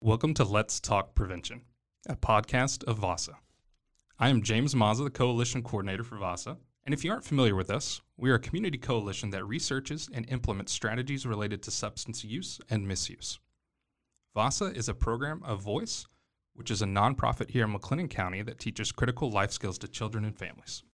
Welcome to Let's Talk Prevention, a podcast of VASA. I am James Mazza, the Coalition Coordinator for VASA. And if you aren't familiar with us, we are a community coalition that researches and implements strategies related to substance use and misuse. VASA is a program of Voice, which is a nonprofit here in McLennan County that teaches critical life skills to children and families.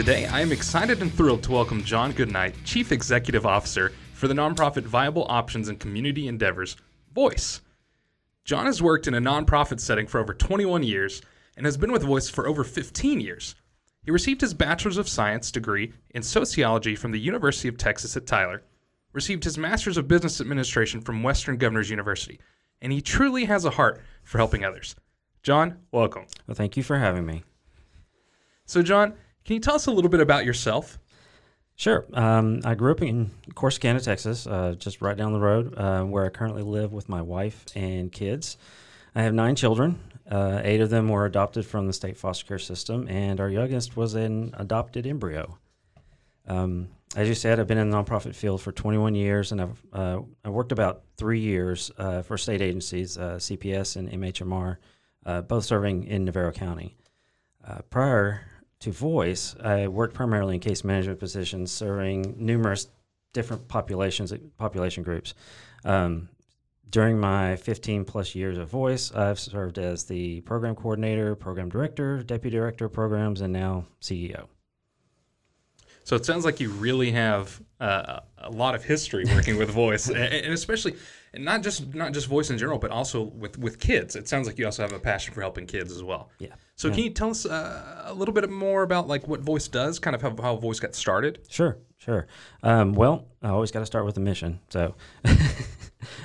Today, I am excited and thrilled to welcome John Goodnight, Chief Executive Officer for the nonprofit Viable Options and Community Endeavors, Voice. John has worked in a nonprofit setting for over 21 years and has been with Voice for over 15 years. He received his Bachelor's of Science degree in Sociology from the University of Texas at Tyler, received his Master's of Business Administration from Western Governors University, and he truly has a heart for helping others. John, welcome. Well, thank you for having me. So, John, can you tell us a little bit about yourself? Sure. Um, I grew up in Corsicana, Texas, uh, just right down the road, uh, where I currently live with my wife and kids. I have nine children. Uh, eight of them were adopted from the state foster care system, and our youngest was an adopted embryo. Um, as you said, I've been in the nonprofit field for 21 years, and I've uh, I worked about three years uh, for state agencies, uh, CPS and MHMR, both serving in Navarro County. prior to voice, I worked primarily in case management positions, serving numerous different populations, population groups. Um, during my 15 plus years of voice, I've served as the program coordinator, program director, deputy director of programs, and now CEO. So it sounds like you really have uh, a lot of history working with voice, and, and, especially and not just not just voice in general, but also with with kids. It sounds like you also have a passion for helping kids as well. Yeah. So yeah. can you tell us uh, a little bit more about like what voice does, kind of how, how voice got started? Sure, sure. Um, well, I always got to start with a mission. So.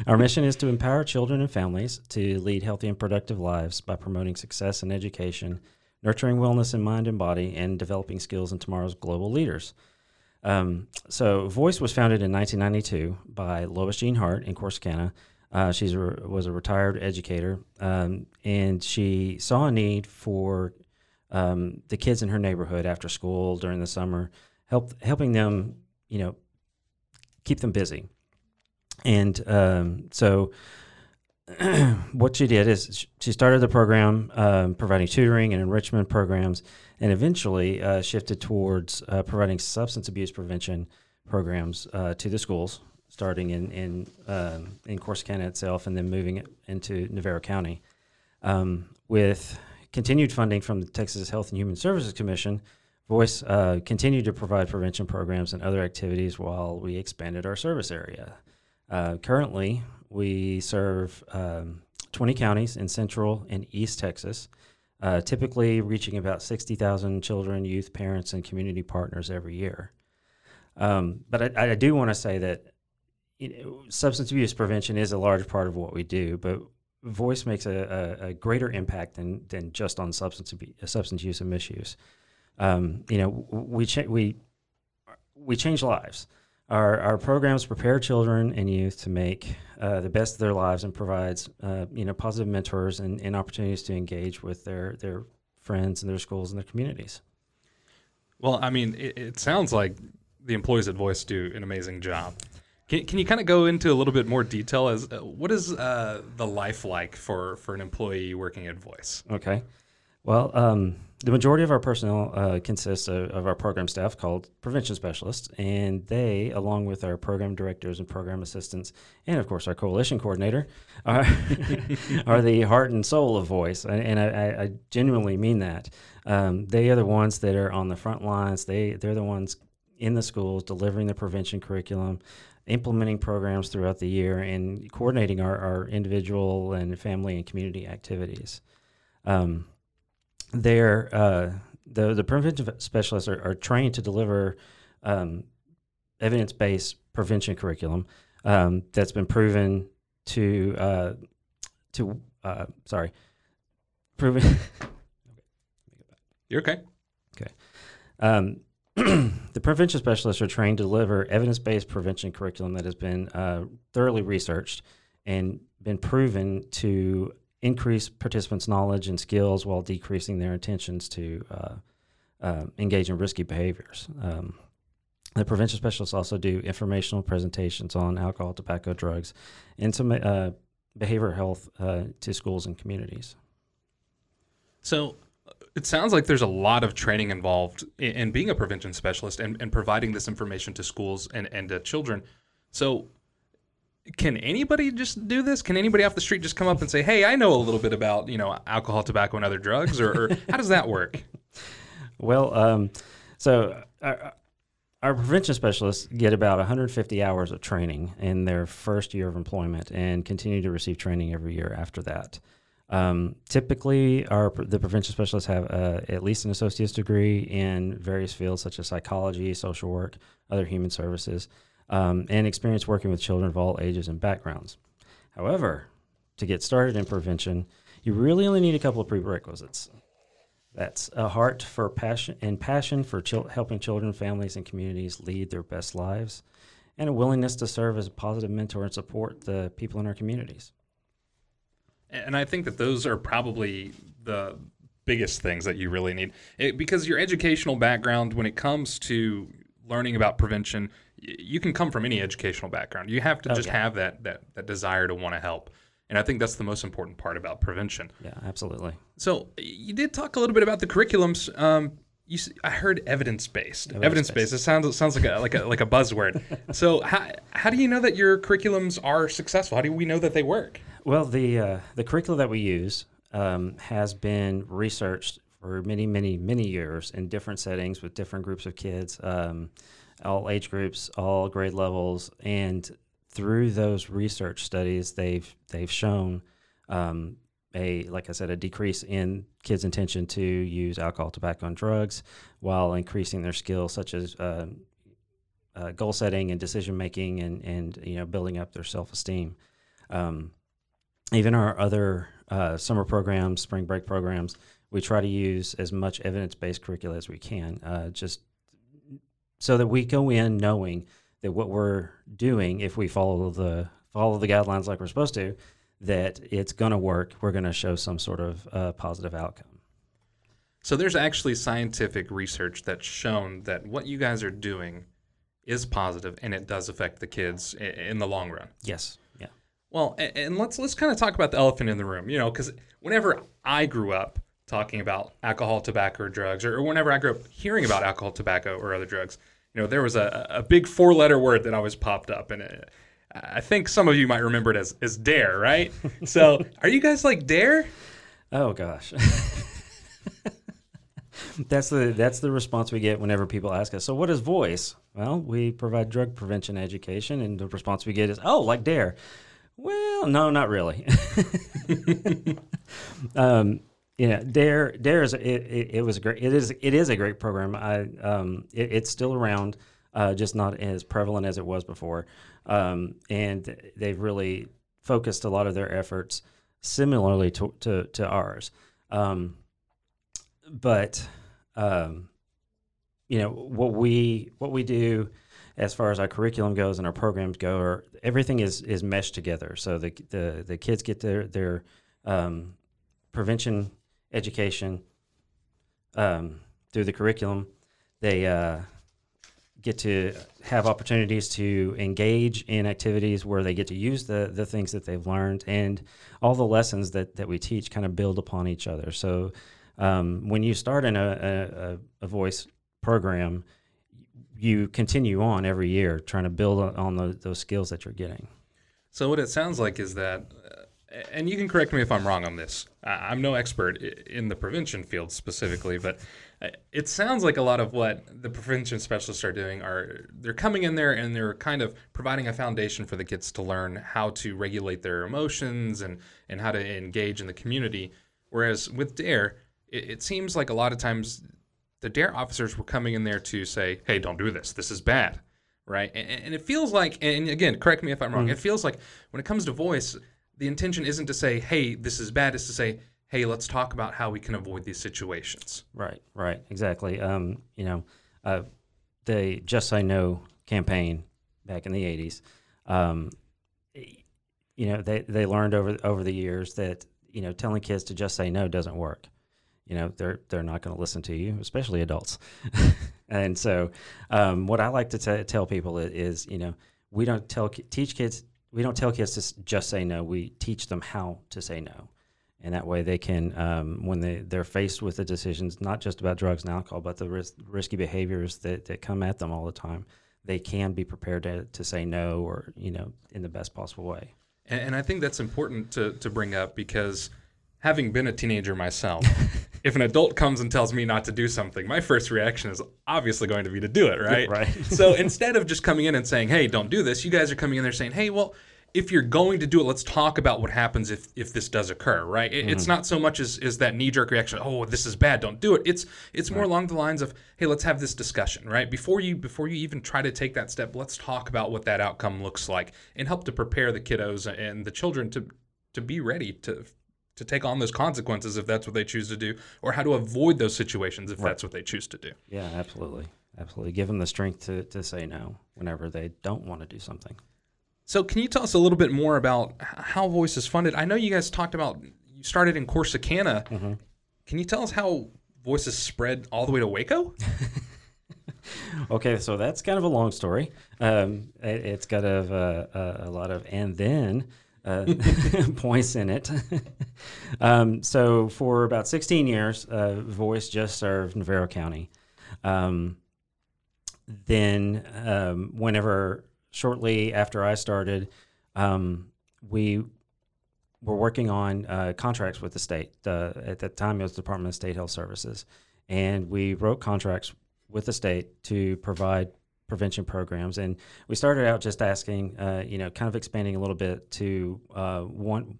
Our mission is to empower children and families to lead healthy and productive lives by promoting success in education, nurturing wellness in mind and body, and developing skills in tomorrow's global leaders. Um, so, Voice was founded in 1992 by Lois Jean Hart in Corsicana. Uh, she was a retired educator, um, and she saw a need for um, the kids in her neighborhood after school during the summer, help helping them, you know, keep them busy. And um, so, what she did is she started the program um, providing tutoring and enrichment programs and eventually uh, shifted towards uh, providing substance abuse prevention programs uh, to the schools, starting in in um, in Corsicana itself, and then moving into Navarro County. Um, with continued funding from the Texas Health and Human Services Commission, Voice uh, continued to provide prevention programs and other activities while we expanded our service area. Uh, currently, we serve um, 20 counties in Central and East Texas uh, typically reaching about 60,000 children, youth, parents, and community partners every year. Um, but I, I do want to say that you know, substance abuse prevention is a large part of what we do, but voice makes a, a, a greater impact than, than just on substance abuse, substance use and misuse. Um, you know, we cha- we we change lives. Our, our programs prepare children and youth to make uh, the best of their lives and provides uh, you know positive mentors and, and opportunities to engage with their their friends and their schools and their communities. Well, I mean, it, it sounds like the employees at Voice do an amazing job. Can, can you kind of go into a little bit more detail as uh, what is uh, the life like for, for an employee working at Voice? Okay. Well, um, the majority of our personnel uh, consists of, of, our program staff called prevention specialists, and they, along with our program directors and program assistants, and of course our coalition coordinator, are, are the heart and soul of Voice. And, and I, I, genuinely mean that. Um, they are the ones that are on the front lines. They they're the ones in the schools delivering the prevention curriculum, implementing programs throughout the year, and coordinating our, our individual and family and community activities. Um, they're uh, the the prevention specialists are, are trained to deliver um, evidence based prevention curriculum um, that's been proven to uh, to uh, sorry proven. You're okay. Okay. Um, the prevention specialists are trained to deliver evidence based prevention curriculum that has been uh, thoroughly researched and been proven to increase participants' knowledge and skills while decreasing their intentions to uh, uh, engage in risky behaviors. Um, the prevention specialists also do informational presentations on alcohol, tobacco, drugs, and some uh, health uh, to schools and communities. So, it sounds like there's a lot of training involved in, in being a prevention specialist and, and, providing this information to schools and, and to children. So, can anybody just do this? Can anybody off the street just come up and say, "Hey, I know a little bit about you know alcohol, tobacco, and other drugs," or, or how does that work? Well, um, so our, our, prevention specialists get about 150 hours of training in their first year of employment and continue to receive training every year after that. Um, typically, our the prevention specialists have uh, at least an associate's degree in various fields such as psychology, social work, other human services um, and experience working with children of all ages and backgrounds. However, to get started in prevention, you really only need a couple of prerequisites. That's a heart for passion and passion for helping children, families, and communities lead their best lives, and a willingness to serve as a positive mentor and support the people in our communities. And I think that those are probably the biggest things that you really need it, because your educational background, when it comes to learning about prevention, you can come from any educational background. You have to oh, just yeah. have that, that that desire to want to help. And I think that's the most important part about prevention. Yeah, absolutely. So you did talk a little bit about the curriculums. Um, you, I heard evidence based. Evidence based. It sounds it sounds like a like a like a buzzword. so how how do you know that your curriculums are successful? How do we know that they work? Well, the uh, the curriculum that we use um, has been researched for many many many years in different settings with different groups of kids. Um, all age groups, all grade levels, and through those research studies, they've they've shown um, a like I said a decrease in kids' intention to use alcohol, tobacco, and drugs, while increasing their skills such as uh, uh, goal setting and decision making, and and you know building up their self esteem. Um, even our other uh, summer programs, spring break programs, we try to use as much evidence based curricula as we can. Uh, just so that we go in knowing that what we're doing, if we follow the follow the guidelines like we're supposed to, that it's going to work. We're going to show some sort of uh, positive outcome. So there's actually scientific research that's shown that what you guys are doing is positive and it does affect the kids in the long run. Yes. Yeah. Well, and let's let's kind of talk about the elephant in the room. You know, because whenever I grew up, talking about alcohol, tobacco, or drugs, or, whenever I grew up hearing about alcohol, tobacco, or other drugs, you know, there was a, a big four letter word that always popped up. And it, I think some of you might remember it as, as DARE, right? so are you guys like DARE? Oh, gosh. that's the that's the response we get whenever people ask us. So, what is Voice? Well, we provide drug prevention education, and the response we get is, "Oh, like Dare." Well, no, not really. um, yeah, Dare Dare is it, it, it, was a great it is it is a great program. I um it, it's still around, uh, just not as prevalent as it was before, um, and they've really focused a lot of their efforts similarly to to, to ours, um, but um, you know what we what we do as far as our curriculum goes and our programs go, or everything is is meshed together. So the the the kids get their their um, prevention education um, through the curriculum. They uh, get to have opportunities to engage in activities where they get to use the the things that they've learned and all the lessons that that we teach kind of build upon each other. So um, when you start in a, a, a voice program, you continue on every year trying to build on the, those skills that you're getting. So what it sounds like is that, and you can correct me if I'm wrong on this. I, am no expert in the prevention field specifically, but uh, it sounds like a lot of what the prevention specialists are doing are they're coming in there and they're kind of providing a foundation for the kids to learn how to regulate their emotions and and how to engage in the community. Whereas with Dare, it, it seems like a lot of times the dare officers were coming in there to say hey don't do this this is bad right and, and it feels like and again correct me if i'm wrong mm. it feels like when it comes to voice the intention isn't to say hey this is bad it's to say hey let's talk about how we can avoid these situations. Right right exactly. Um, you know uh, the just say no campaign back in the 80s um, you know they, they learned over over the years that you know telling kids to just say no doesn't work. You know they're they're not going to listen to you, especially adults. and so, um, what I like to t- tell people is, you know, we don't tell teach kids we don't tell kids to just say no. We teach them how to say no, and that way they can, um, when they they're faced with the decisions, not just about drugs and alcohol, but the ris- risky behaviors that that come at them all the time, they can be prepared to to say no, or you know, in the best possible way. And, and I think that's important to to bring up because having been a teenager myself, if an adult comes and tells me not to do something, my first reaction is obviously going to be to do it, right? Right. so instead of just coming in and saying, "Hey, don't do this," you guys are coming in there saying, "Hey, well." If you're going to do it, let's talk about what happens if, if this does occur, right? It, mm-hmm. It's not so much as, as that knee jerk reaction. Oh, this is bad. Don't do it. It's it's more along the lines of, hey, let's have this discussion, right? Before you before you even try to take that step, let's talk about what that outcome looks like and help to prepare the kiddos and the children to to be ready to to take on those consequences if that's what they choose to do, or how to avoid those situations if right. that's what they choose to do. Yeah, absolutely. Absolutely. Give them the strength to, to say no whenever they don't want to do something. So, can you tell us a little bit more about how Voice is funded? I know you guys talked about you started in Corsicana. Mm-hmm. Can you tell us how Voice is spread all the way to Waco? okay, so that's kind of a long story. Um, it, has got a, a, a, lot of and then uh, points in it. um, so for about 16 years, uh, Voice just served Navarro County. Um, then, um, whenever shortly after I started, um, we were working on uh, contracts with the state. at that time, it was the Department of State Health Services, and we wrote contracts with the state to provide prevention programs. And we started out just asking, uh, you know, kind of expanding a little bit to uh, one,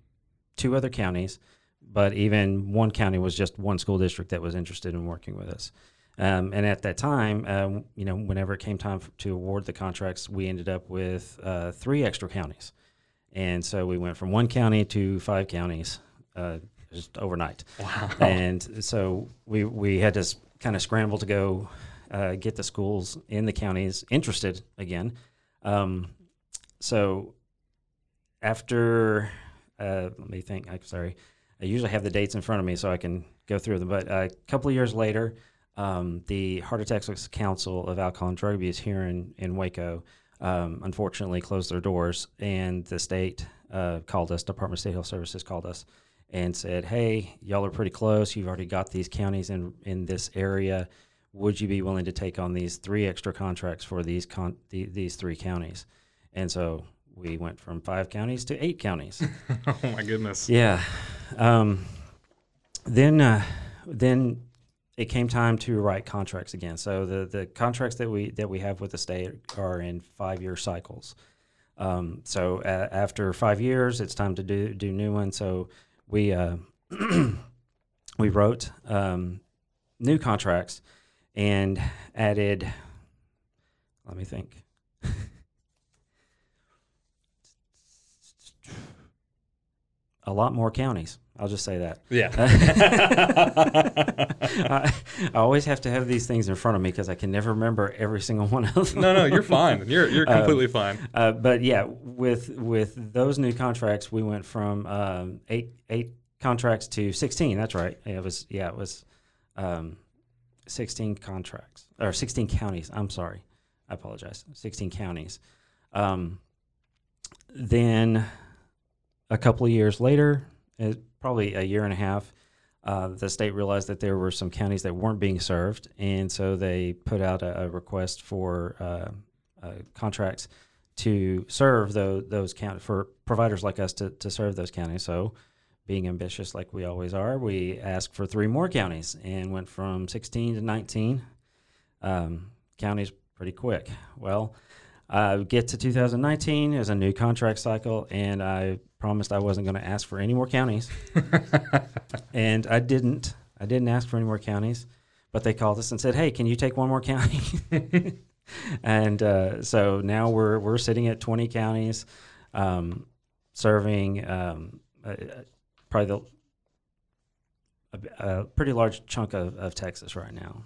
two other counties, but even one county was just one school district that was interested in working with us. Um, and at that time, um, you know, whenever it came time to award the contracts, we ended up with uh, three extra counties. And so we went from one county to five counties uh, just overnight. Wow. And so we, we had to kind of scramble to go uh, get the schools in the counties interested again. Um, so after, uh, let me think, I'm sorry, I usually have the dates in front of me so I can go through them. But a couple of years later, um, the Heart of Texas Council of Alcohol and Drug Abuse here in, in Waco um, unfortunately closed their doors, and the state uh, called us, Department of State Health Services called us and said, hey, y'all are pretty close. You've already got these counties in, in this area would you be willing to take on these three extra contracts for these con- the, these three counties? And so we went from five counties to eight counties. oh my goodness! Yeah. Um, then uh, then it came time to write contracts again. So the the contracts that we that we have with the state are in five year cycles. Um, so a- after five years, it's time to do do new ones. So we uh, we wrote um, new contracts and added, let me think. a lot more counties. I'll just say that. Yeah. I, I, always have to have these things in front of me because I can never remember every single one of them. no, no, you're fine. You're you're um, completely um, fine. Uh, but yeah, with with those new contracts, we went from um, eight eight contracts to sixteen. That's right. It was yeah, it was um, 16 contracts or 16 counties. I'm sorry. I apologize, 16 counties. Um, then a couple of years later, uh, probably a year and a half, uh, the state realized that there were some counties that weren't being served, and so they put out a, a request for uh, uh, contracts to serve those, those counties for providers like us to, to serve those counties. So, being ambitious like we always are, we asked for three more counties and went from 16 to 19 um, counties pretty quick. Well, uh, get to 2019 as a new contract cycle, and I promised I wasn't going to ask for any more counties, and I didn't. I didn't ask for any more counties, but they called us and said, "Hey, can you take one more county?" and uh, so now we're we're sitting at 20 counties, um, serving um, uh, probably the, a, a, pretty large chunk of, of Texas right now.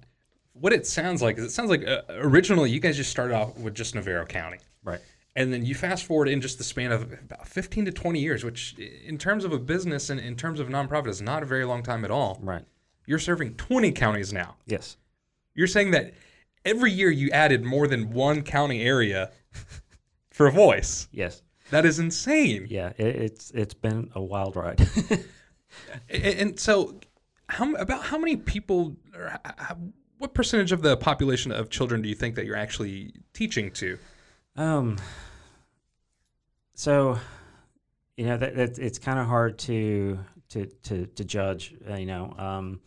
what it sounds like is it sounds like uh, originally you guys just started off with just Navarro County. Right. And then you fast forward in just the span of about 15 to 20 years, which in terms of a business and in terms of a nonprofit is not a very long time at all. Right. You're serving 20 counties now. Yes. You're saying that every year you added more than one county area for a voice. Yes. That is insane. Yeah, it, it's it's been a wild ride. and, and, so, how about how many people? How, what percentage of the population of children do you think that you're actually teaching to? Um. So, you know, that, that it's kind of hard to to to to judge. Uh, you know, um,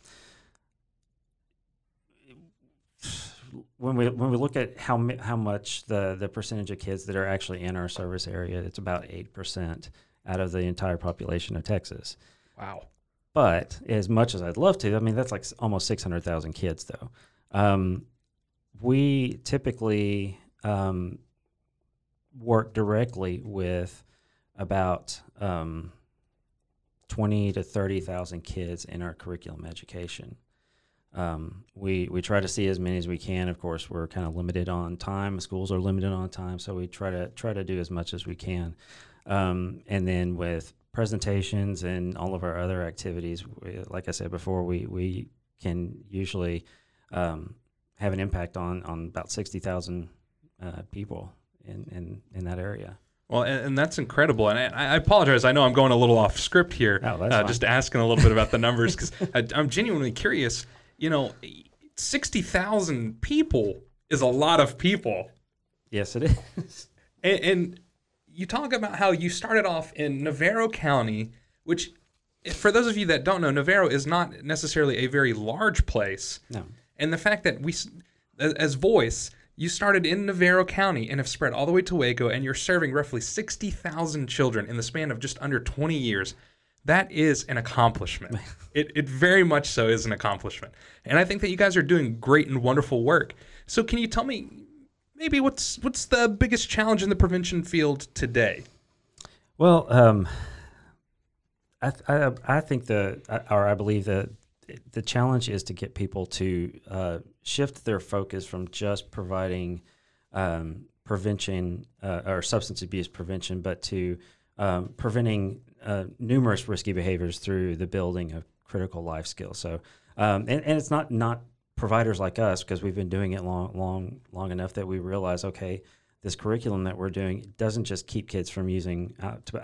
when we when we look at how how much the the percentage of kids that are actually in our service area, it's about eight percent out of the entire population of Texas. Wow. But as much as I'd love to, I mean, that's like almost 600,000 kids, though. Um, we typically um, work directly with about um, 20 to 30,000 kids in our curriculum education. Um, we we try to see as many as we can. Of course, we're kind of limited on time. Schools are limited on time, so we try to try to do as much as we can. Um, and then with presentations and all of our other activities, like I said before, we, we can usually um, have an impact on, on about 60,000 uh, people in, in, in that area. Well, and, and, that's incredible. And I, I, apologize. I know I'm going a little off script here, oh, uh, just asking a little bit about the numbers because I'm genuinely curious. You know, 60,000 people is a lot of people. Yes, it is. and, and you talk about how you started off in Navarro County, which, for those of you that don't know, Navarro is not necessarily a very large place. No. And the fact that we, as Voice, you started in Navarro County and have spread all the way to Waco, and you're serving roughly 60,000 children in the span of just under 20 years. That is an accomplishment. it, it very much so is an accomplishment. And I think that you guys are doing great and wonderful work. So, can you tell me maybe what's what's the biggest challenge in the prevention field today? Well, um, I, I, I think the or I believe that the challenge is to get people to uh, shift their focus from just providing um, prevention uh, or substance abuse prevention, but to um, preventing uh, numerous risky behaviors through the building of critical life skills. So, um, and, and it's not not providers like us, because we've been doing it long, long, long enough that we realize, okay, this curriculum that we're doing doesn't just keep kids from using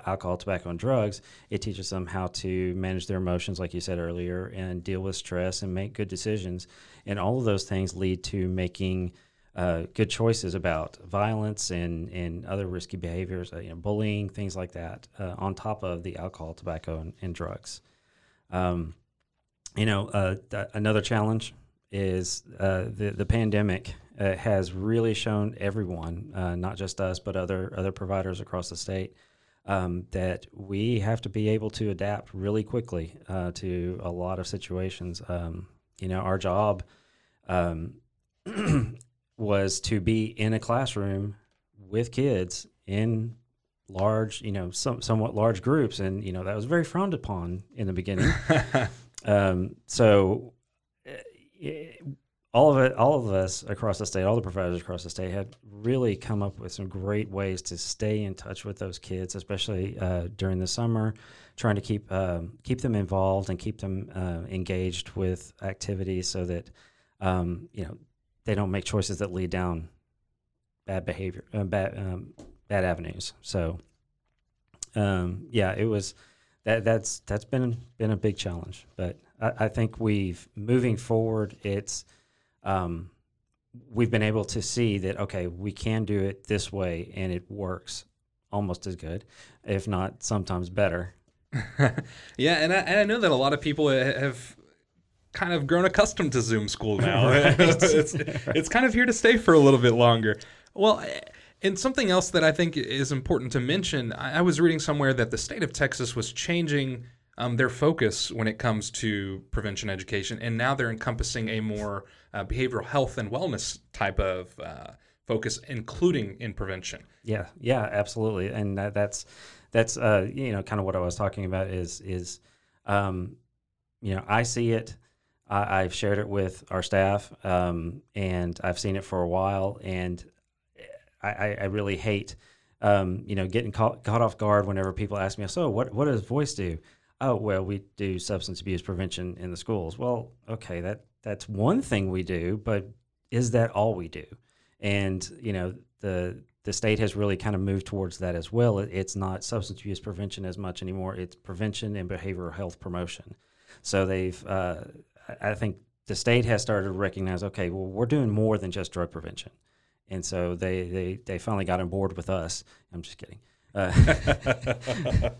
alcohol, tobacco, and drugs. It teaches them how to manage their emotions, like you said earlier, and deal with stress and make good decisions. And all of those things lead to making uh, good choices about violence and, and other risky behaviors, uh, you know, bullying, things like that, uh, on top of the alcohol, tobacco, and, and drugs. Um, you know, uh, th- another challenge is uh, the the pandemic uh, has really shown everyone, not just us, but other other providers across the state, um, that we have to be able to adapt really quickly to a lot of situations. Um, you know, our job. Um, was to be in a classroom with kids in large, you know, some, somewhat large groups, and you know that was very frowned upon in the beginning. um, so, all of it, all of us across the state, all the providers across the state, had really come up with some great ways to stay in touch with those kids, especially uh, during the summer, trying to keep um, keep them involved and keep them uh, engaged with activities, so that um, you know they don't make choices that lead down bad behavior, uh, bad um, bad avenues. So, um, yeah, it was that that's that's been been a big challenge. But I, I think we've moving forward. It's um, we've been able to see that okay, we can do it this way, and it works almost as good, if not sometimes better. yeah, and I, and I know that a lot of people have kind of grown accustomed to Zoom school now. right. it's, it's kind of here to stay for a little bit longer. Well, and something else that I think is important to mention, I, was reading somewhere that the state of Texas was changing um, their focus when it comes to prevention education, and now they're encompassing a more uh, behavioral health and wellness type of uh, focus, including in prevention. Yeah, yeah, absolutely, and that, that's that's uh, you know kind of what I was talking about is is um, you know I see it I, have shared it with our staff, um, and I've seen it for a while, and I, I really hate, um, you know, getting caught, caught off guard whenever people ask me, "So, what what does Voice do?" Oh, well, we do substance abuse prevention in the schools. Well, okay, that that's one thing we do, but is that all we do? And you know, the the state has really kind of moved towards that as well. It's not substance abuse prevention as much anymore. It's prevention and behavioral health promotion. So they've uh, I think the state has started to recognize, okay, well, we're doing more than just drug prevention, and so they they they finally got on board with us. I'm just kidding,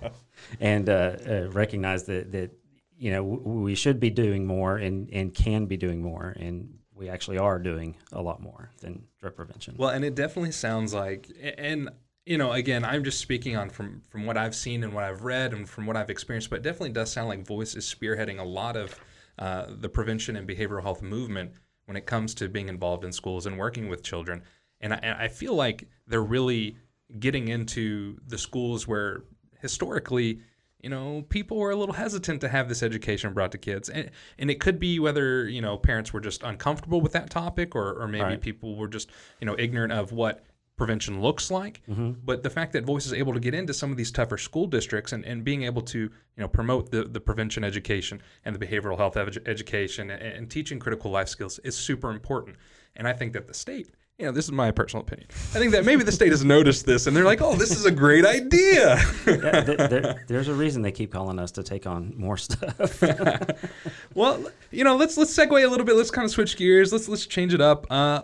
and uh, uh, recognize that that you know w- we should be doing more and and can be doing more, and we actually are doing a lot more than drug prevention. Well, and it definitely sounds like and you know, again, I'm just speaking on from from what I've seen and what I've read and from what I've experienced, but it definitely does sound like Voice is spearheading a lot of uh, the prevention and behavioral health movement when it comes to being involved in schools and working with children. And I, and I feel like they're really getting into the schools where historically, you know, people were a little hesitant to have this education brought to kids. And, and it could be whether, you know, parents were just uncomfortable with that topic or, or maybe right. people were just, you know, ignorant of what prevention looks like. Mm-hmm. But the fact that Voice is able to get into some of these tougher school districts and, and being able to you know promote the, the prevention education and the behavioral health ed- education and, and teaching critical life skills is super important. And I think that the state you know, this is my personal opinion. I think that maybe the state has noticed this and they're like, oh, this is a great idea. yeah, there, there, there's a reason they keep calling us to take on more stuff. well, you know, let's let's segue a little bit. Let's kind of switch gears. Let's let's change it up. Uh,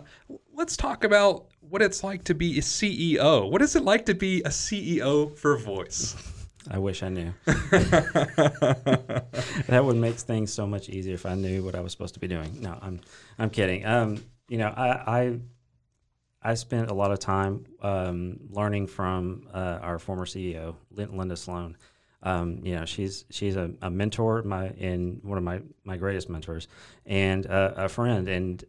let's talk about what it's like to be a CEO. What is it like to be a CEO for Voice? I wish I knew. that would make things so much easier if I knew what I was supposed to be doing. No, I'm I'm kidding. Um, you know, I, I I spent a lot of time um, learning from uh, our former CEO, Linda Sloan. Um, you know, she's she's a, a, mentor, my and one of my my greatest mentors, and uh, a friend. And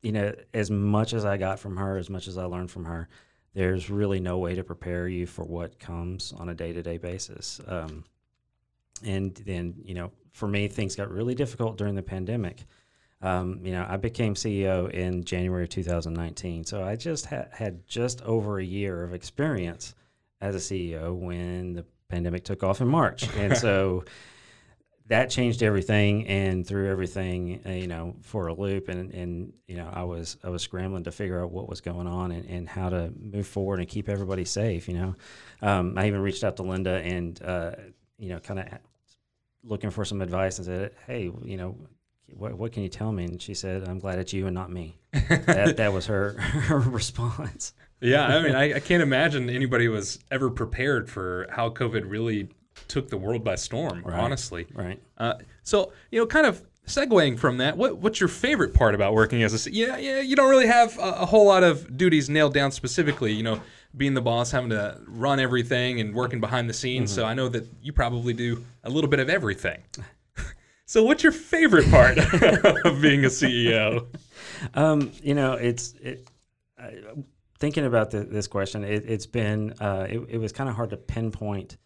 you know, as much as I got from her, as much as I learned from her, there's really no way to prepare you for what comes on a day to day basis. Um, and then, you know, for me, things got really difficult during the pandemic. Um, you know, I became CEO in January of 2019. So I just ha- had just over a year of experience as a CEO when the pandemic took off in March. And so, that changed everything and threw everything uh, you know for a loop and and you know I was I was scrambling to figure out what was going on and, and how to move forward and keep everybody safe you know um, I even reached out to Linda and uh, you know kind of looking for some advice and said hey you know what, what can you tell me? And she said, I'm glad it's you and not me. that, that was her, her response. Yeah, I mean, I, I can't imagine anybody was ever prepared for how COVID really took the world by storm. Right. Honestly, Right. Uh, so you know, kind of segueing from that, what what's your favorite part about working as a yeah yeah you don't really have a, a whole lot of duties nailed down specifically. You know, being the boss, having to run everything and working behind the scenes. So I know that you probably do a little bit of everything. So what's your favorite part of being a CEO? Um, you know, it's it, I, thinking about the, this question. It, it's been uh, it, it was kind of hard to pinpoint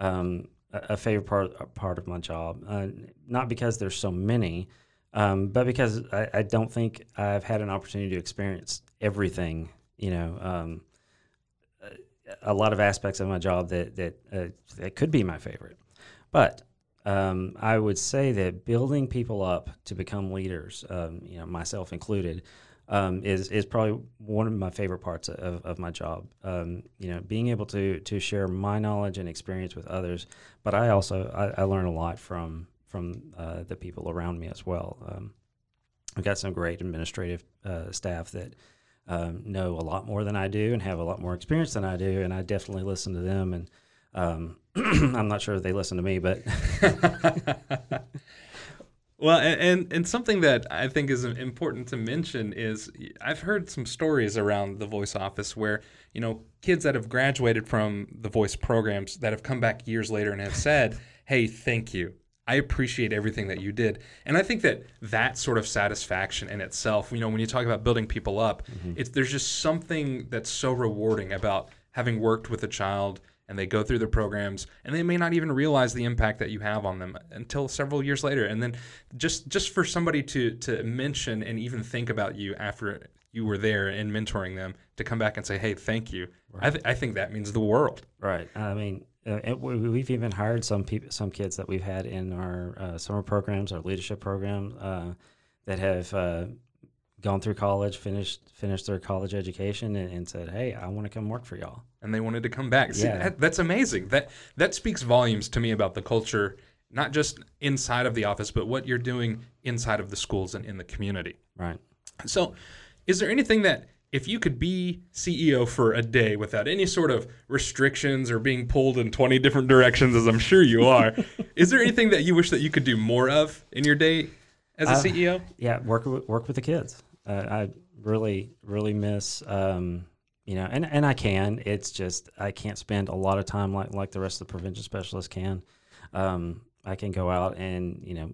um, a, a favorite part part of my job. Uh, not because there's so many, um, but because I, I don't think I've had an opportunity to experience everything. You know, um, a- a lot of aspects of my job that that uh, that could be my favorite, but um, I would say that building people up to become leaders, um, you know, myself included, um, is is probably one of my favorite parts of, of my job. Um, you know, being able to to share my knowledge and experience with others, but I also I, I learn a lot from from uh, the people around me as well. Um, I've got some great administrative uh, staff that um, know a lot more than I do and have a lot more experience than I do, and I definitely listen to them. And um, I'm not sure if they listen to me, but Well, and, and something that I think is important to mention is I've heard some stories around the voice office where you know kids that have graduated from the voice programs that have come back years later and have said, "Hey, thank you. I appreciate everything that you did." And I think that that sort of satisfaction in itself, you know, when you talk about building people up, it's there's just something that's so rewarding about having worked with a child and they go through the programs and they may not even realize the impact that you have on them until several years later and then just just for somebody to to mention and even think about you after you were there and mentoring them to come back and say hey thank you I, th- I think that means the world Right. I mean, uh, we- we've even hired some people, some kids that we've had in our uh, summer programs, our leadership program, uh, that have uh, gone through college, finished finished their college education, and, and said, "Hey, I want to come work for y'all." And they wanted to come back See, Yeah. that, that's amazing that that speaks volumes to me about the culture not just inside of the office but what you're doing inside of the schools and in the community Right. So, is there anything that if you could be CEO for a day without any sort of restrictions or being pulled in 20 different directions, as I'm sure you are, is there anything that you wish that you could do more of in your day as a Uh, CEO? Yeah, work with, work with the kids. Uh, I really really miss. Um, you know, and, and I can. It's just I can't spend a lot of time like like the rest of the prevention specialists can. Um, I can go out and you know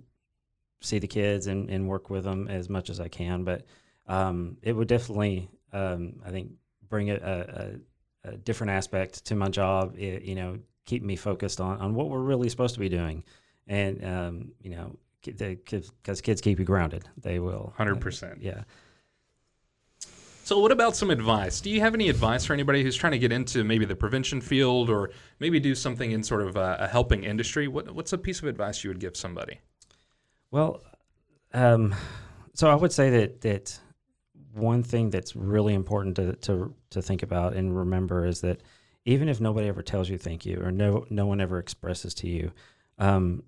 see the kids and, and work with them as much as I can, but um, it would definitely um, I think bring a, a, a, a different aspect to my job. It, you know, keep me focused on, on what we're really supposed to be doing, and um, you know, the kids because kids keep you grounded. They will. 100%. Yeah. So, what about some advice? Do you have any advice for anybody who's trying to get into maybe the prevention field or maybe do something in sort of a, a helping industry? What, what's a piece of advice you would give somebody? Well, um, so I would say that that one thing that's really important to, to to think about and remember is that even if nobody ever tells you thank you or no no one ever expresses to you, um,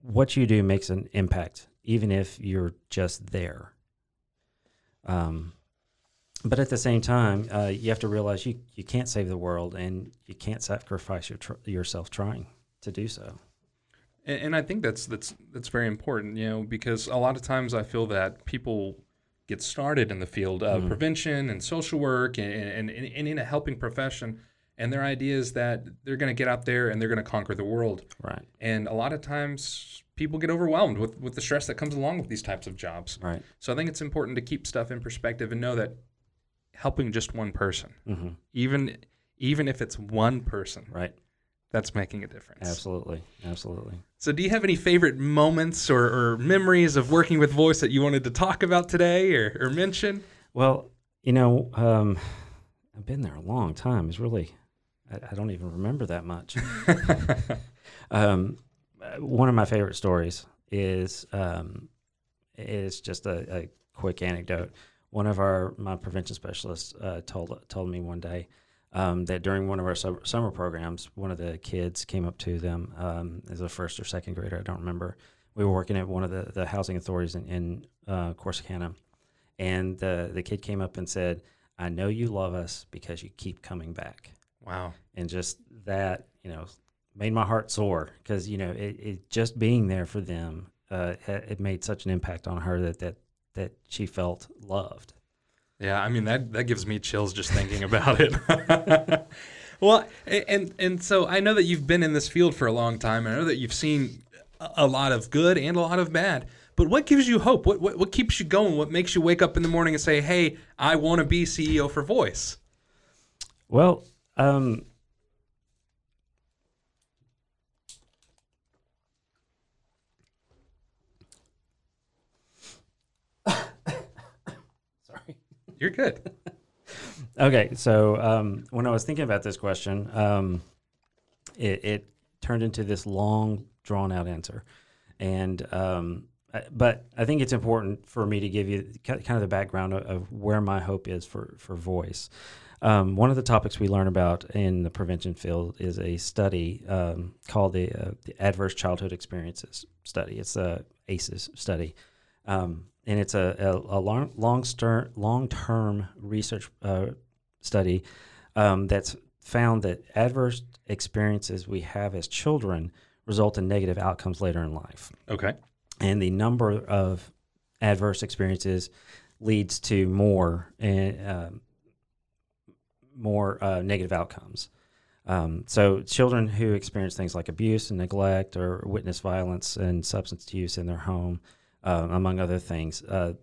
what you do makes an impact, even if you're just there. Um, but at the same time, uh, you have to realize you, you can't save the world and you can't sacrifice your tr- yourself trying to do so. And, and I think that's that's that's very important, you know, because a lot of times I feel that people get started in the field of prevention and social work and, and, and, and in a helping profession, and their idea is that they're going to get out there and they're going to conquer the world. Right. And a lot of times people get overwhelmed with, with the stress that comes along with these types of jobs. Right. So I think it's important to keep stuff in perspective and know that helping just one person, hmm even even if it's one person, Right. that's making a difference. Absolutely. Absolutely. So, do you have any favorite moments or, or memories of working with voice that you wanted to talk about today or, or mention? Well, you know, um, I've been there a long time. It's really, I, I don't even remember that much. um, one of my favorite stories is um, is just a, a quick anecdote. One of our my prevention specialists uh, told told me one day um, that during one of our summer, summer programs, one of the kids came up to them um, as a first or second grader, I don't remember, we were working at one of the, the housing authorities in, in uh, Corsicana, and the the kid came up and said, "I know you love us because you keep coming back." Wow. and just that you know made my heart soar because you know it, it just being there for them uh, it made such an impact on her that that that she felt loved Yeah, I mean that that gives me chills just thinking about it. well, and and so I know that you've been in this field for a long time. And I know that you've seen a a lot of good and a lot of bad. But what gives you hope? What what, what keeps you going? What makes you wake up in the morning and say, "Hey, I want to be CEO for Voice"? well um You're good. Okay, so um, when I was thinking about this question, um, it, it turned into this long, drawn out answer, and um, I- but I think it's important for me to give you kind of the background of, of where my hope is for for voice. Um, one of the topics we learn about in the prevention field is a study um, called the, uh, the Adverse Childhood Experiences Study. It's a ACEs study. Um, and it's a, a, a long, long, stir, long-term research uh, study um, that's found that adverse experiences we have as children result in negative outcomes later in life. Okay. And the number of adverse experiences leads to more and um more uh, negative outcomes. Um, so, children who experience things like abuse and neglect, or witness violence and substance use in their home, uh, among other things, uh,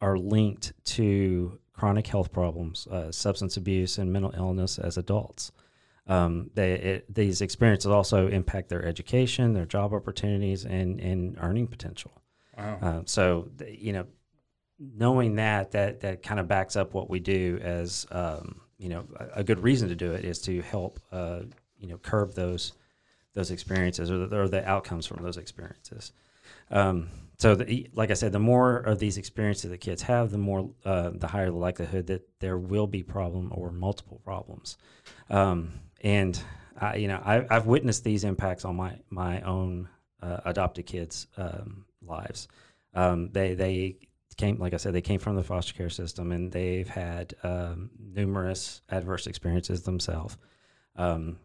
are linked to chronic health problems, uh, substance abuse, and mental illness as adults. Um, they, it, these experiences also impact their education, their job opportunities, and, and earning potential. Wow. Uh, so, you know, knowing that, that that kind of backs up what we do as, um, you know, a, a good reason to do it is to help, uh, you know, curb those those experiences or the, or the outcomes from those experiences. Um, so, the, like I said, the more of these experiences that kids have, the more, uh, the higher the likelihood that there will be problem or multiple problems. Um, and I, you know, I, I've witnessed these impacts on my my own uh, adopted kids' um, lives. Um, they they came, like I said, they came from the foster care system, and they've had um, numerous adverse experiences themselves. Um,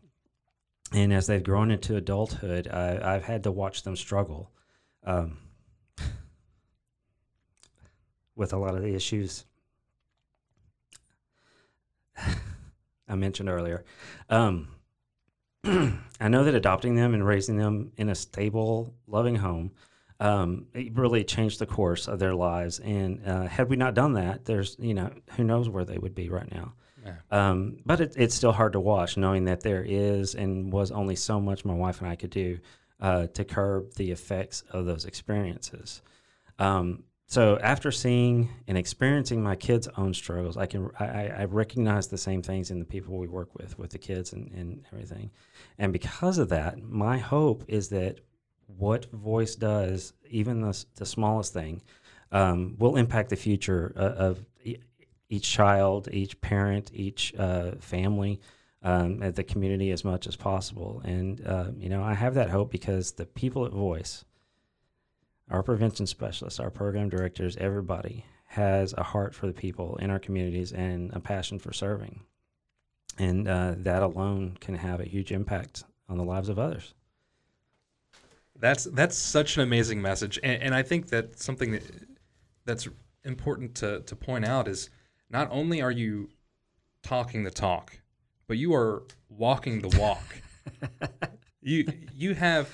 and as they've grown into adulthood, I, I've had to watch them struggle um, with a lot of the issues I mentioned earlier. Um, I know that adopting them and raising them in a stable, loving home um, it really changed the course of their lives. And uh, had we not done that, there's you know who knows where they would be right now. Yeah. Um, but it, it's still hard to watch, knowing that there is and was only so much my wife and I could do uh, to curb the effects of those experiences. Um, so after seeing and experiencing my kids' own struggles, I can I, I recognize the same things in the people we work with, with the kids and, and everything. And because of that, my hope is that what voice does, even the, the smallest thing, um, will impact the future uh, of e- each child, each parent, each uh, family, um, the community as much as possible. And uh, you know, I have that hope because the people at Voice, our prevention specialists, our program directors, everybody has a heart for the people in our communities and a passion for serving. And uh, that alone can have a huge impact on the lives of others. That's that's such an amazing message, and, and I think that something that that's important to to point out is not only are you talking the talk, but you are walking the walk. you you have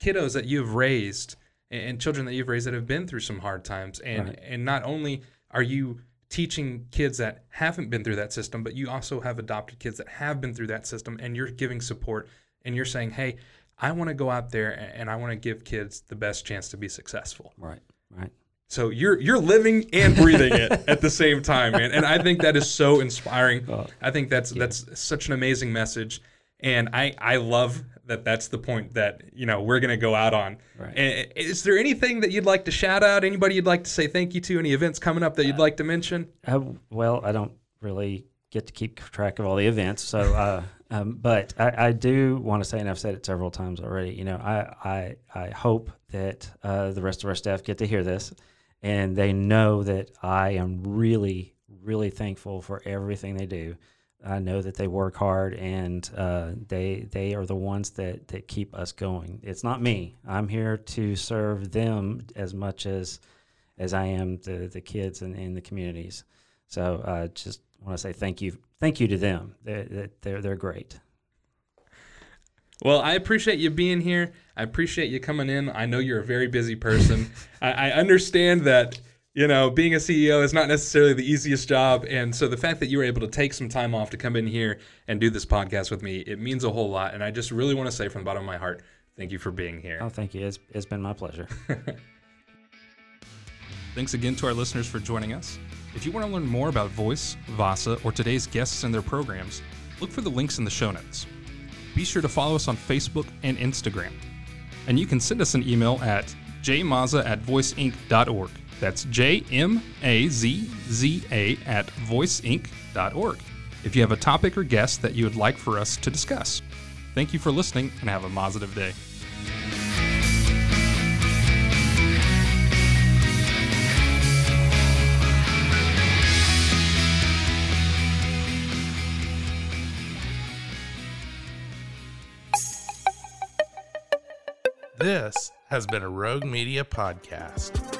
kiddos that you've raised and, children that you've raised that have been through some hard times, and Right. and not only are you teaching kids that haven't been through that system, but you also have adopted kids that have been through that system, and you're giving support, and you're saying, hey. I want to go out there and I want to give kids the best chance to be successful. Right. Right. So you're you're living and breathing it at the same time, man. And I think that is so inspiring. Oh, I think that's that's such an amazing message, and I I love that that's the point that you know we're gonna go out on. Right. And is there anything that you'd like to shout out? Anybody you'd like to say thank you to? Any events coming up that you'd like to mention? Uh, well, I don't really get to keep track of all the events, so uh, Um, but I, I do want to say, and I've said it several times already. You know, I I, I hope that uh, the rest of our staff get to hear this, and they know that I am really really thankful for everything they do. I know that they work hard, and uh, they they are the ones that that keep us going. It's not me. I'm here to serve them as much as as I am the the kids and in, in the communities. So uh, just want to say thank you, thank you to them. They're they're, they're great. Well, I appreciate you being here. I appreciate you coming in. I know you're a very busy person. I, I understand that you know being a CEO is not necessarily the easiest job, and so the fact that you were able to take some time off to come in here and do this podcast with me, it means a whole lot. And I just really want to say from the bottom of my heart, thank you for being here. Oh, thank you. It's, it's been my pleasure. Thanks again to our listeners for joining us. If you want to learn more about Voice, VASA, or today's guests and their programs, look for the links in the show notes. Be sure to follow us on Facebook and Instagram. And you can send us an email at jmazza at voiceinc.org. That's J M A Z Z A at voiceinc.org. If you have a topic or guest that you would like for us to discuss. Thank you for listening and have a positive day. This has been a Rogue Media podcast.